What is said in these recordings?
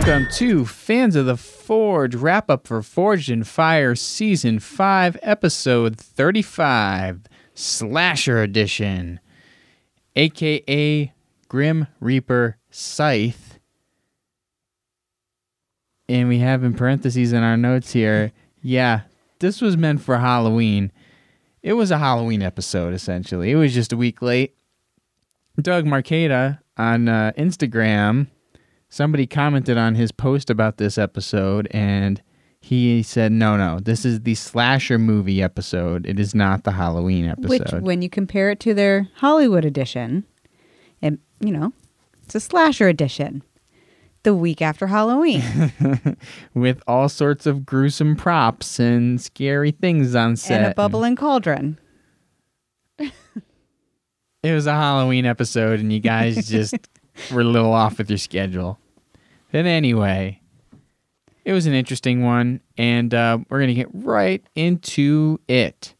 Welcome to Fans of the Forge wrap up for Forged in Fire Season 5, Episode 35, Slasher Edition, aka Grim Reaper Scythe. And we have in parentheses in our notes here, yeah, this was meant for Halloween. It was a Halloween episode, essentially. It was just a week late. Doug Marcaida on uh, Instagram somebody commented on his post about this episode and he said no no this is the slasher movie episode it is not the halloween episode Which, when you compare it to their Hollywood edition, it, you know, it's a slasher edition. The week after Halloween, with all sorts of gruesome props and scary things on set and a bubbling cauldron. it was a halloween episode and you guys just were a little off with your schedule but anyway it was an interesting one and uh, we're gonna get right into it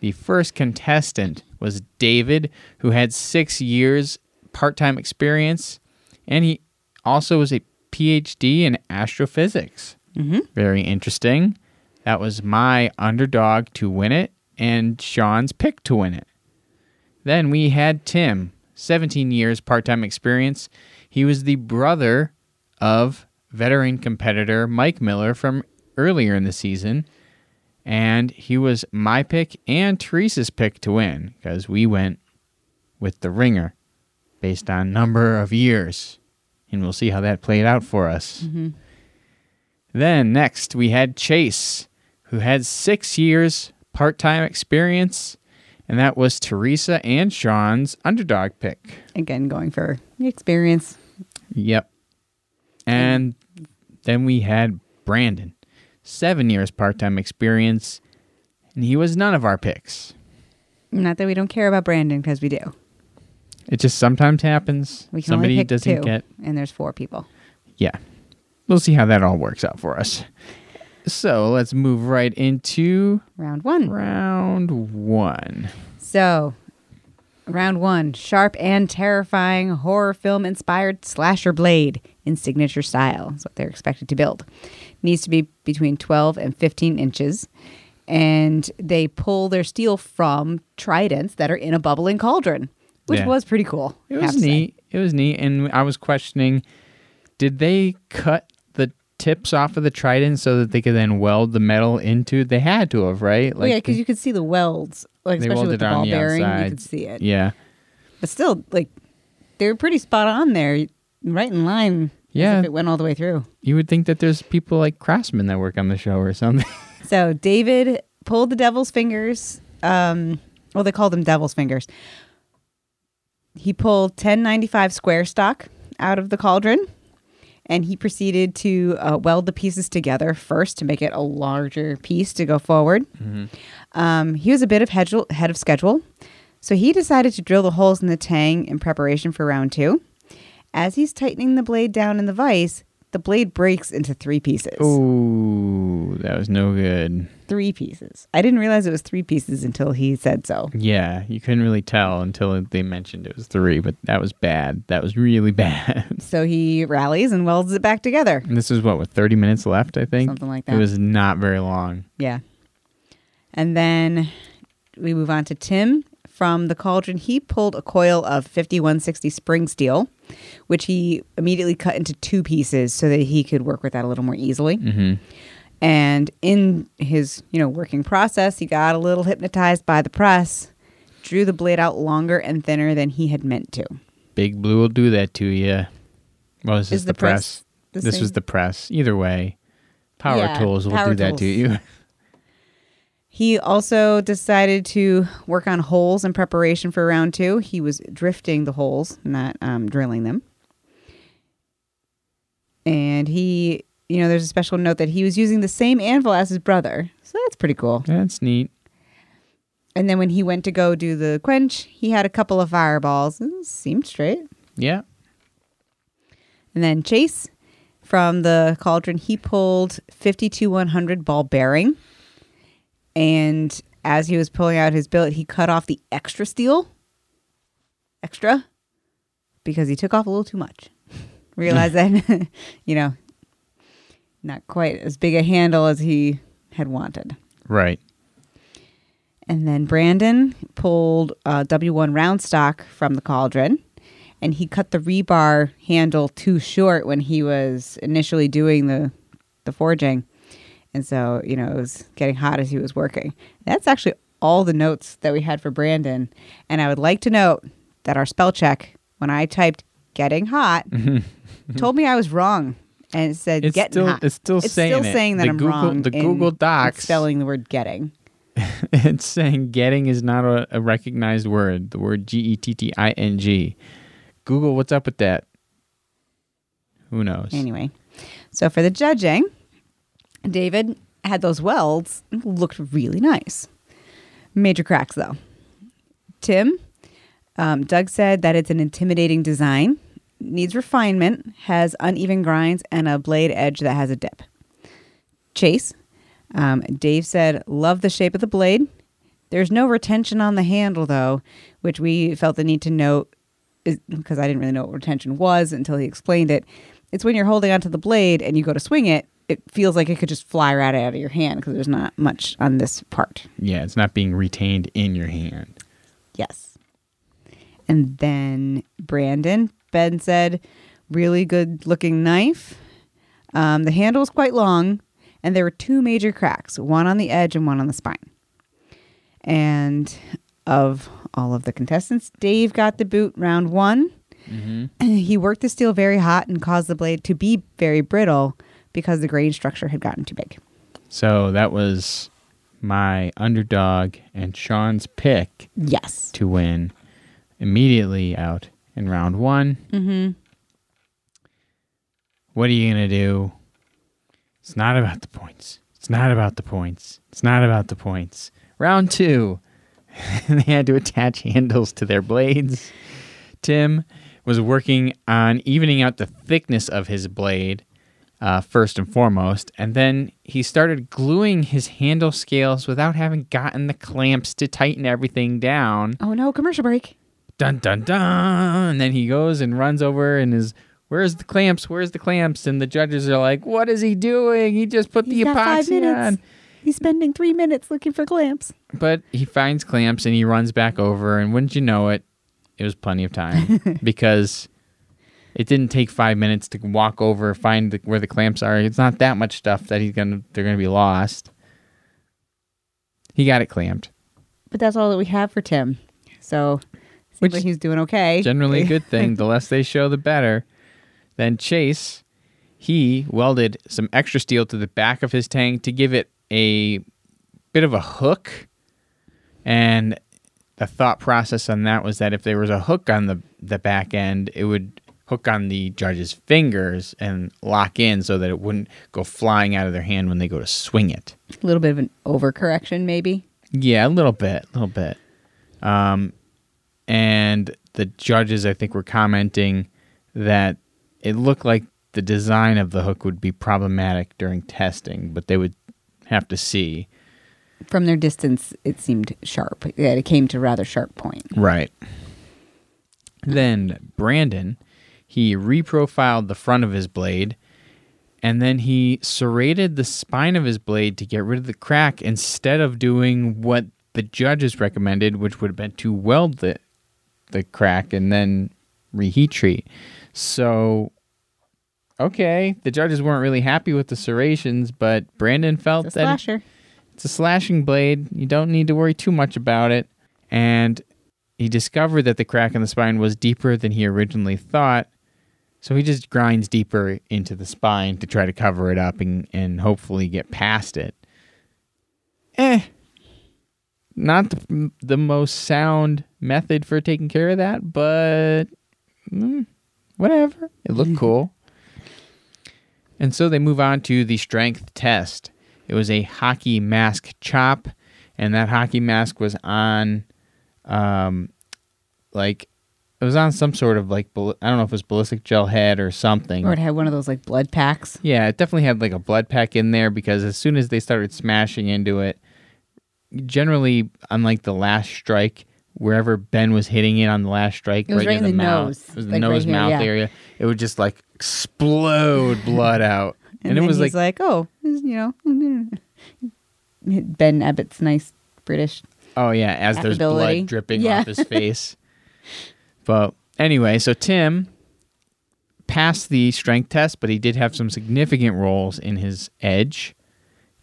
the first contestant was david who had six years part-time experience and he also was a phd in astrophysics Mm-hmm. very interesting that was my underdog to win it and sean's pick to win it then we had Tim, 17 years part time experience. He was the brother of veteran competitor Mike Miller from earlier in the season. And he was my pick and Teresa's pick to win because we went with the ringer based on number of years. And we'll see how that played out for us. Mm-hmm. Then next we had Chase, who had six years part time experience and that was Teresa and Sean's underdog pick. Again, going for experience. Yep. And then we had Brandon, seven years part time experience, and he was none of our picks. Not that we don't care about Brandon, because we do. It just sometimes happens. We can Somebody only pick doesn't two, get. and there's four people. Yeah. We'll see how that all works out for us. So let's move right into Round one. round one. So, round one sharp and terrifying horror film inspired slasher blade in signature style. is what they're expected to build. Needs to be between 12 and 15 inches. And they pull their steel from tridents that are in a bubbling cauldron, which Yeah. was pretty cool. It was say. neat. It was neat. And I was questioning did they cut the tips off of the trident so that they could then weld the metal into they had to have right Well, yeah, because you could see the welds, like They especially with the ball the bearing, outside. you could see it. yeah But still, like they were pretty spot on there, right in line. Yeah. if it went all the way through. you would think that there's people like craftsmen that work on the show or something So David pulled the devil's fingers. Um, well, they called them devil's fingers. He pulled 1095 square stock out of the cauldron, and he proceeded to uh, weld the pieces together first to make it a larger piece to go forward. Um, he was a bit of head of schedule, so he decided to drill the holes in the tang in preparation for round two. As he's tightening the blade down in the vise, the blade breaks into three pieces Ooh, that was no good three pieces. I didn't realize it was three pieces until he said so. yeah you couldn't really tell until they mentioned it was three but that was bad that was really bad So he rallies and welds it back together. and this is what with 30 minutes left i think Something like that. it was not very long Yeah. And then we move on to Tim from the cauldron. He pulled a coil of 5160 spring steel, which he immediately cut into two pieces so that he could work with that a little more easily. hmm And in his, you know, working process, he got a little hypnotized by the press, drew the blade out longer and thinner than he had meant to. big blue will do that to you well this is, Is the, the press, press the this was the press either way power Yeah, tools will power do that to you He also decided to work on holes in preparation for round two. He was drifting the holes, not um, drilling them. And he, you know, there's a special note that he was using the same anvil as his brother. So that's pretty cool. that's neat And then when he went to go do the quench, he had a couple of fireballs. It seemed straight. yeah And then Chase from the cauldron, he pulled 52100 ball bearing. And as he was pulling out his billet, he cut off the extra steel. Extra. Because he took off a little too much. Realized that, you know, not quite as big a handle as he had wanted. Right. And then Brandon pulled a W1 round stock from the cauldron and he cut the rebar handle too short when he was initially doing the the forging. And so, you know, it was getting hot as he was working. That's actually all the notes that we had for Brandon. And I would like to note that our spell check, when I typed getting hot, told me I was wrong. And it said It's getting still hot. it's still It's saying still it. saying that the I'm Google, wrong. The Google Docs spelling the word getting. it's saying getting is not a, a recognized word. The word G E T T I N G. Google, what's up with that? Who knows? Anyway, so for the judging, David had those welds looked really nice. Major cracks though. Tim, um, Doug said that it's an intimidating design, needs refinement, has uneven grinds, and a blade edge that has a dip. Chase, um, Dave said, love the shape of the blade. There's no retention on the handle though, which we felt the need to note because I didn't really know what retention was until he explained it. It's when you're holding onto the blade and you go to swing it, it feels like it could just fly right out of your hand because there's not much on this part. Yeah, it's not being retained in your hand. Yes. And then Brandon, Ben said, really good looking knife. Um, the handle was quite long, and there were two major cracks one on the edge and one on the spine. And of all of the contestants, Dave got the boot round one. He worked the steel very hot and caused the blade to be very brittle because the grain structure had gotten too big. So that was my underdog and Sean's pick Yes. to win immediately out in round one. Mm-hmm. What are you going to do? It's not about the points. It's not about the points. It's not about the points. Round two. they had to attach handles to their blades. Tim was working on evening out the thickness of his blade, uh, first and foremost, and then he started gluing his handle scales without having gotten the clamps to tighten everything down. Oh no, commercial break. Dun dun dun! And then he goes and runs over and is, "Where's the clamps? Where's the clamps?" And the judges are like, "What is he doing? He just put He's the epoxy minutes. on." He's spending three minutes looking for clamps. But he finds clamps and he runs back over, and wouldn't you know it, it was plenty of time because it didn't take five minutes to walk over, find the, where the clamps are. It's not that much stuff that he's gonna they're gonna be lost. He got it clamped. But that's all that we have for Tim. So Which like he's doing okay. Generally a good thing. The less they show, the better. Then Chase, he welded some extra steel to the back of his tang to give it a bit of a hook. And the thought process on that was that if there was a hook on the, the back end, it would hook on the judge's fingers and lock in so that it wouldn't go flying out of their hand when they go to swing it. A little bit of an overcorrection, maybe. Yeah, a little bit, a little bit. Um, and the judges, I think, were commenting that it looked like the design of the hook would be problematic during testing, but they would have to see. From their distance, it seemed sharp. Yeah, it came to a rather sharp point. Right. Then Brandon, he reprofiled the front of his blade, and then he serrated the spine of his blade to get rid of the crack instead of doing what the judges recommended, which would have been to weld the the crack and then reheat treat. So okay, the judges weren't really happy with the serrations, but Brandon felt It's a that slasher. it's a slashing blade. You don't need to worry too much about it. And he discovered that the crack in the spine was deeper than he originally thought. So he just grinds deeper into the spine to try to cover it up and, and hopefully get past it. Eh. Not the, the most sound method for taking care of that, but mm, whatever. It looked cool. And so they move on to the strength test. It was a hockey mask chop, and that hockey mask was on, um, like, it was on some sort of like, I don't know if it was ballistic gel head or something. Or it had one of those like blood packs. Yeah, it definitely had like a blood pack in there because as soon as they started smashing into it, generally, unlike the last strike, wherever Ben was hitting it on the last strike, right near in the mouth, nose, it was the like right nose here, mouth yeah. area, it would just like explode blood out. And, And it was he's like, oh, you know, Ben Abbott's nice British. Oh yeah, as there's blood dripping Yeah. off his face. but anyway, so Tim passed the strength test, but he did have some significant rolls in his edge.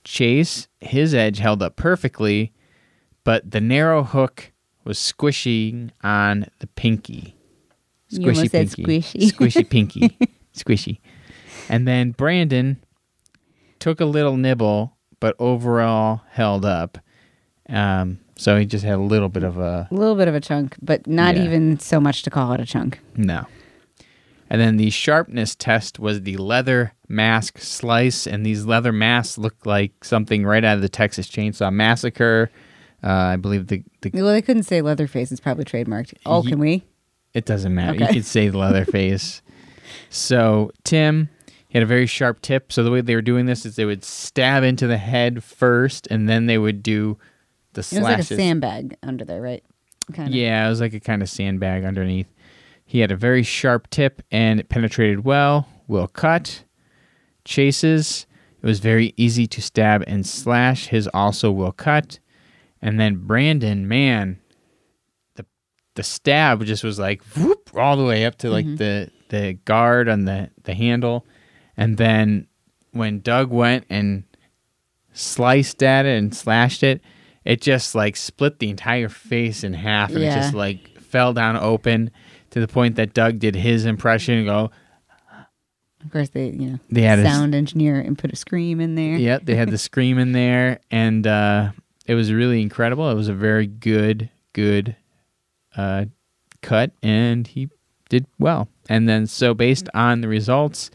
Chase, his edge held up perfectly, but the narrow hook was squishing on the pinky. You almost said squishy. Squishy pinky. squishy. And then Brandon took a little nibble, but overall held up. Um, so he just had a little bit of a A little bit of a chunk, but not Yeah. even so much to call it a chunk. no. And then the sharpness test was the leather mask slice, and these leather masks look like something right out of the Texas Chainsaw Massacre. Uh, I believe the, the Well, they couldn't say Leatherface. It's probably trademarked. Oh, Ye- can we? It doesn't matter. You Okay. could say Leatherface. so Tim he had a very sharp tip. So the way they were doing this is they would stab into the head first, and then they would do the It was like a slashes. sandbag under there, right? Kind of. Yeah, it was like a kind of sandbag underneath. He had a very sharp tip, and it penetrated well. Will cut. Chases. It was very easy to stab and slash. His also will cut. And then Brandon, man, the the stab just was like whoop, all the way up to like the the guard on the the handle, and then when Doug went and sliced at it and slashed it, it just like split the entire face in half, and it just like fell down open to the point that Doug did his impression and go. Of course, they you know They had a sound engineer and put a scream in there. Yep, they had the scream in there, and uh, it was really incredible. It was a very good, good uh, cut, and he did well. And then, so based on the results,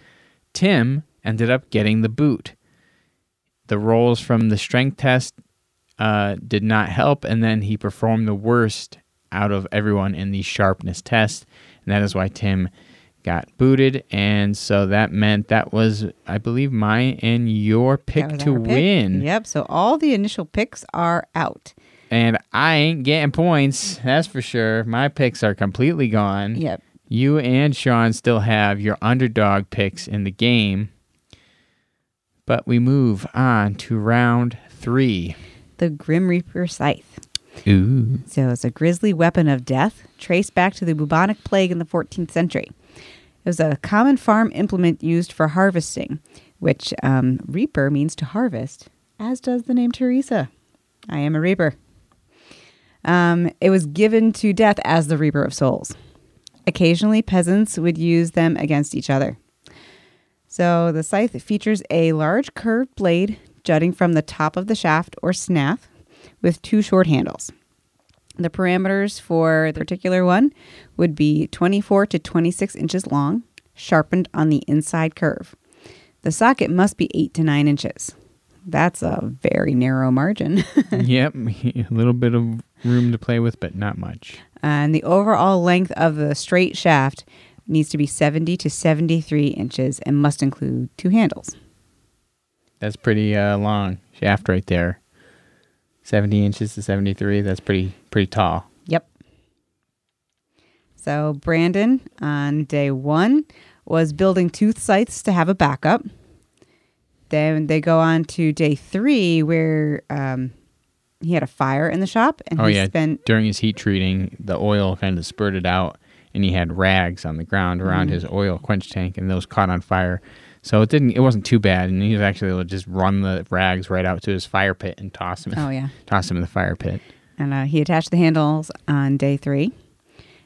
Tim ended up getting the boot. The rolls from the strength test uh, did not help, and then he performed the worst out of everyone in the sharpness test, and that is why Tim got booted. And so that meant that was, I believe, my and your pick to pick. win. Yep. So all the initial picks are out. And I ain't getting points, that's for sure. My picks are completely gone. Yep. You and Sean still have your underdog picks in the game. But we move on to round three. The Grim Reaper scythe. Ooh. So it's a grisly weapon of death traced back to the bubonic plague in the 14th century. It was a common farm implement used for harvesting, which um, reaper means to harvest, as does the name Teresa. I am a reaper. Um, it was given to death as the reaper of souls. Occasionally, peasants would use them against each other. So the scythe features a large curved blade jutting from the top of the shaft or snath with two short handles. The parameters for the particular one would be 24 to 26 inches long, sharpened on the inside curve. The socket must be 8 to 9 inches. That's a very narrow margin. yep. A little bit of room to play with, but not much. and the overall length of the straight shaft needs to be 70 to 73 inches and must include two handles. That's pretty uh, long shaft right there. 70 inches to 73. That's pretty pretty tall. Yep. So Brandon on day one was building tooth scythes to have a backup. Then they go on to day three where um, he had a fire in the shop and Oh he yeah. spent During his heat treating, the oil kind of spurted out, and he had rags on the ground around his oil quench tank, and those caught on fire. So it didn't. It wasn't too bad, and he was actually able to just run the rags right out to his fire pit and toss him. oh yeah, toss him in the fire pit. and uh, he attached the handles on day three,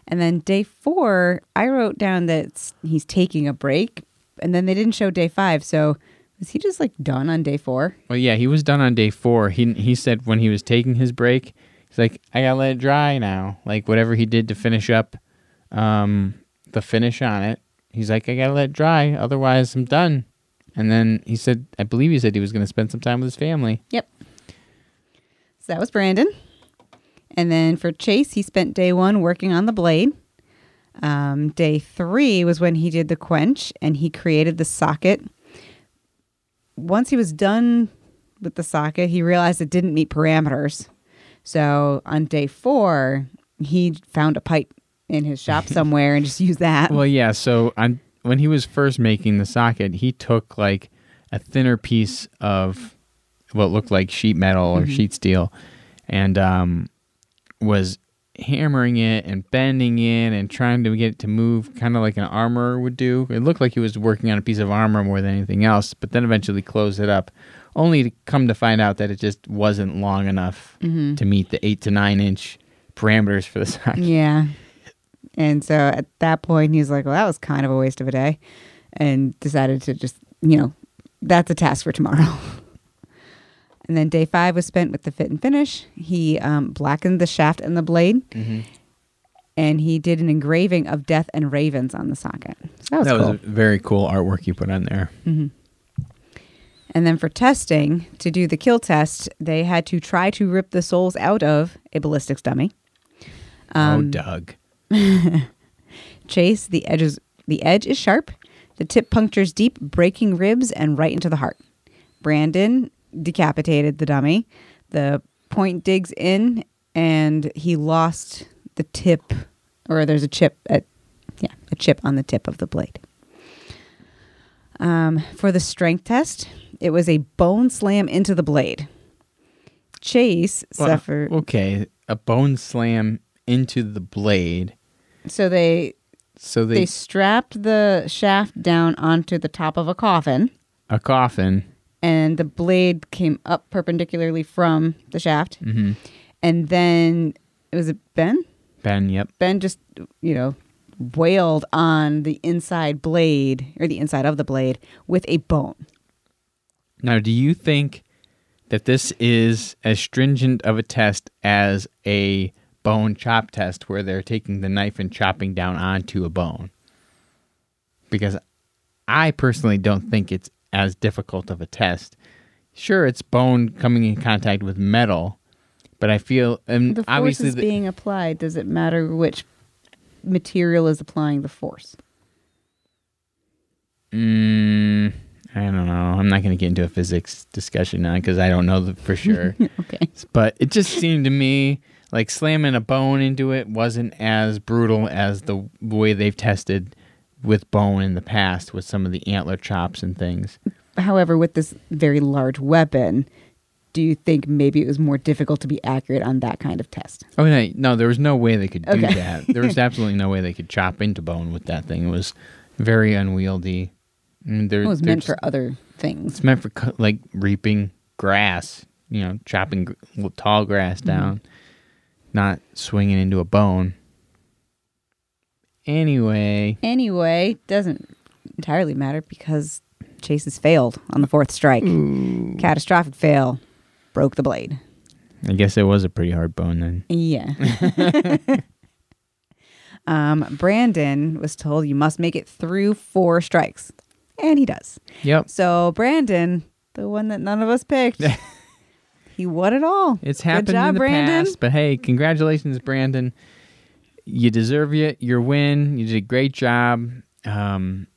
and then day four I wrote down that he's taking a break, and then they didn't show day five. So was he just like done on day four? Well, yeah, he was done on day four. He he said when he was taking his break, he's like, I gotta let it dry now. Like whatever he did to finish up, um, the finish on it. He's like, I gotta let it dry, otherwise I'm done. And then he said, I believe he said he was gonna spend some time with his family. Yep. So that was Brandon. And then for Chase, he spent day one working on the blade. Um, day three was when he did the quench and he created the socket. Once he was done with the socket, he realized it didn't meet parameters. So on day four, he found a pipe in his shop somewhere and just use that. Well, yeah. So on when he was first making the socket, he took like a thinner piece of what looked like sheet metal or sheet steel, and um, was hammering it and bending it and trying to get it to move kind of like an armorer would do. It looked like he was working on a piece of armor more than anything else, but then eventually closed it up, only to come to find out that it just wasn't long enough to meet the eight to nine inch parameters for the socket. Yeah. And so at that point, he's like, well, that was kind of a waste of a day. And decided to just, you know, that's a task for tomorrow. and then day five was spent with the fit and finish. He um, blackened the shaft and the blade. And he did an engraving of death and ravens on the socket. So that was that cool. was a very cool artwork you put on there. And then for testing, to do the kill test, they had to try to rip the souls out of a ballistics dummy. oh, Um, Doug. Chase, the edge is the edge is sharp. The tip punctures deep, breaking ribs and right into the heart. Brandon decapitated the dummy. The point digs in, and he lost the tip, or there's a chip at, yeah, a chip on the tip of the blade. Um, for the strength test, it was a bone slam into the blade. Chase Well, suffered. Okay, a bone slam into the blade. So they So they they, strapped the shaft down onto the top of a coffin. A coffin. and the blade came up perpendicularly from the shaft. Hmm and then it was it ben? Ben, yep. ben just you know wailed on the inside blade or the inside of the blade with a bone. Now, do you think that this is as stringent of a test as a bone chop test where they're taking the knife and chopping down onto a bone? Because I personally don't think it's as difficult of a test. Sure, it's bone coming in contact with metal, but I feel and the force obviously is the- being applied does it matter which material is applying the force Mm, I don't know. I'm not going to get into a physics discussion now because I don't know the, for sure. okay but it just seemed to me like slamming a bone into it wasn't as brutal as the way they've tested with bone in the past with some of the antler chops and things. however with this very large weapon do you think maybe it was more difficult to be accurate on that kind of test Oh no, no, there was no way they could do Okay. that. There was absolutely no way they could chop into bone with that thing. It was very unwieldy. It was meant just- for other things It's meant for like reaping grass, you know, chopping tall grass mm-hmm. down, not swinging into a bone. Anyway, Anyway, doesn't entirely matter because Chase has failed on the fourth strike. Catastrophic fail. Broke the blade. I guess it was a pretty hard bone then. Yeah. um, Brandon was told you must make it through four strikes. And he does. Yep. So Brandon, the one that none of us picked, he won it all. It's happened job, in the Brandon. past, but hey, congratulations, Brandon. You deserve it. Your win. You did a great job. Um,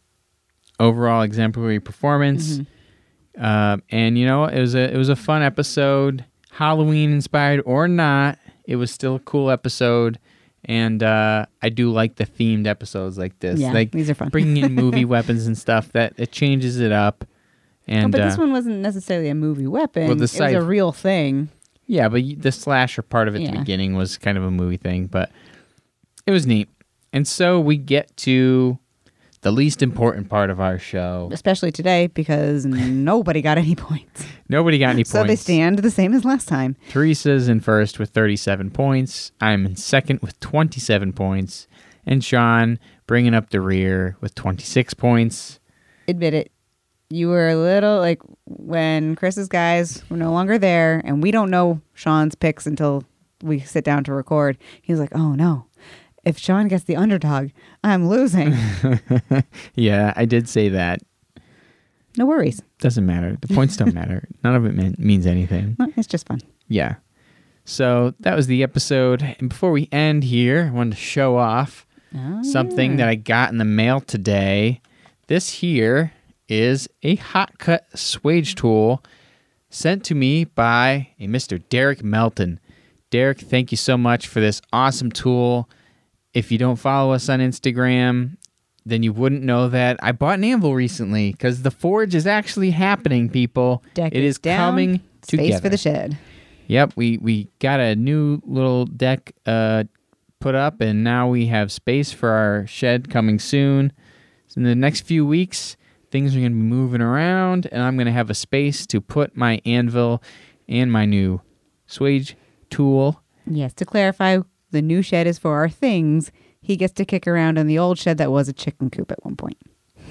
overall exemplary performance. Mm-hmm. Uh, and you know, it was a it was a fun episode, Halloween inspired or not. It was still a cool episode, and uh, I do like the themed episodes like this. Yeah, like these are fun. bringing in movie weapons and stuff. That it changes it up. Oh, And but this uh, one wasn't necessarily a movie weapon. Well, the it was a real thing. Yeah, but the slasher part of it at Yeah. the beginning was kind of a movie thing, but it was neat. And so we get to the least important part of our show. Especially today because nobody got any points. Nobody got any So points. So they stand the same as last time. Teresa's in first with 37 points. I'm in second with 27 points. And Sean bringing up the rear with 26 points. Admit it. You were a little like when Chris's guys were no longer there, and we don't know Sean's picks until we sit down to record. He was like, "Oh no, if Sean gets the underdog, I'm losing." Yeah, I did say that. no worries, Doesn't matter. The points don't matter. None of it mean- means anything. it's just fun. Yeah. So that was the episode. And before we end here, I wanted to show off Oh, something yeah. that I got in the mail today. This here is a hot cut swage tool sent to me by a Mr. Derek Melton. Derek, thank you so much for this awesome tool. If you don't follow us on Instagram, then you wouldn't know that I bought an anvil recently because the forge is actually happening, people. Deck it is down, coming Space for the shed. Yep, we we got a new little deck uh, put up, and now we have space for our shed coming soon. So in the next few weeks, things are going to be moving around, and I'm going to have a space to put my anvil and my new swage tool. Yes, to clarify, the new shed is for our things. He gets to kick around in the old shed that was a chicken coop at one point.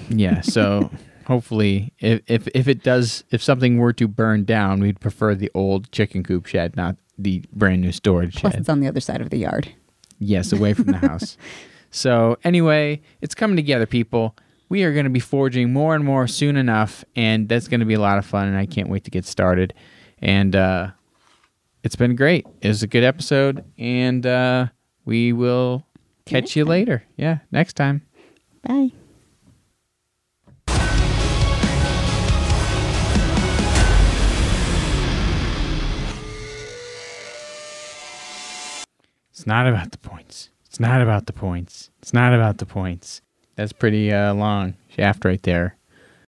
Yeah, so hopefully, if, if if it does, if something were to burn down, we'd prefer the old chicken coop shed, not the brand new storage Plus, shed. it's on the other side of the yard. Yes, away from the house. So, anyway, it's coming together, people. We are going to be forging more and more soon enough, and that's going to be a lot of fun, and I can't wait to get started. And uh, it's been great. It was a good episode, and uh, we will catch you later. Yeah, next time. Bye. It's not about the points. It's not about the points. It's not about the points. That's pretty uh, long shaft right there.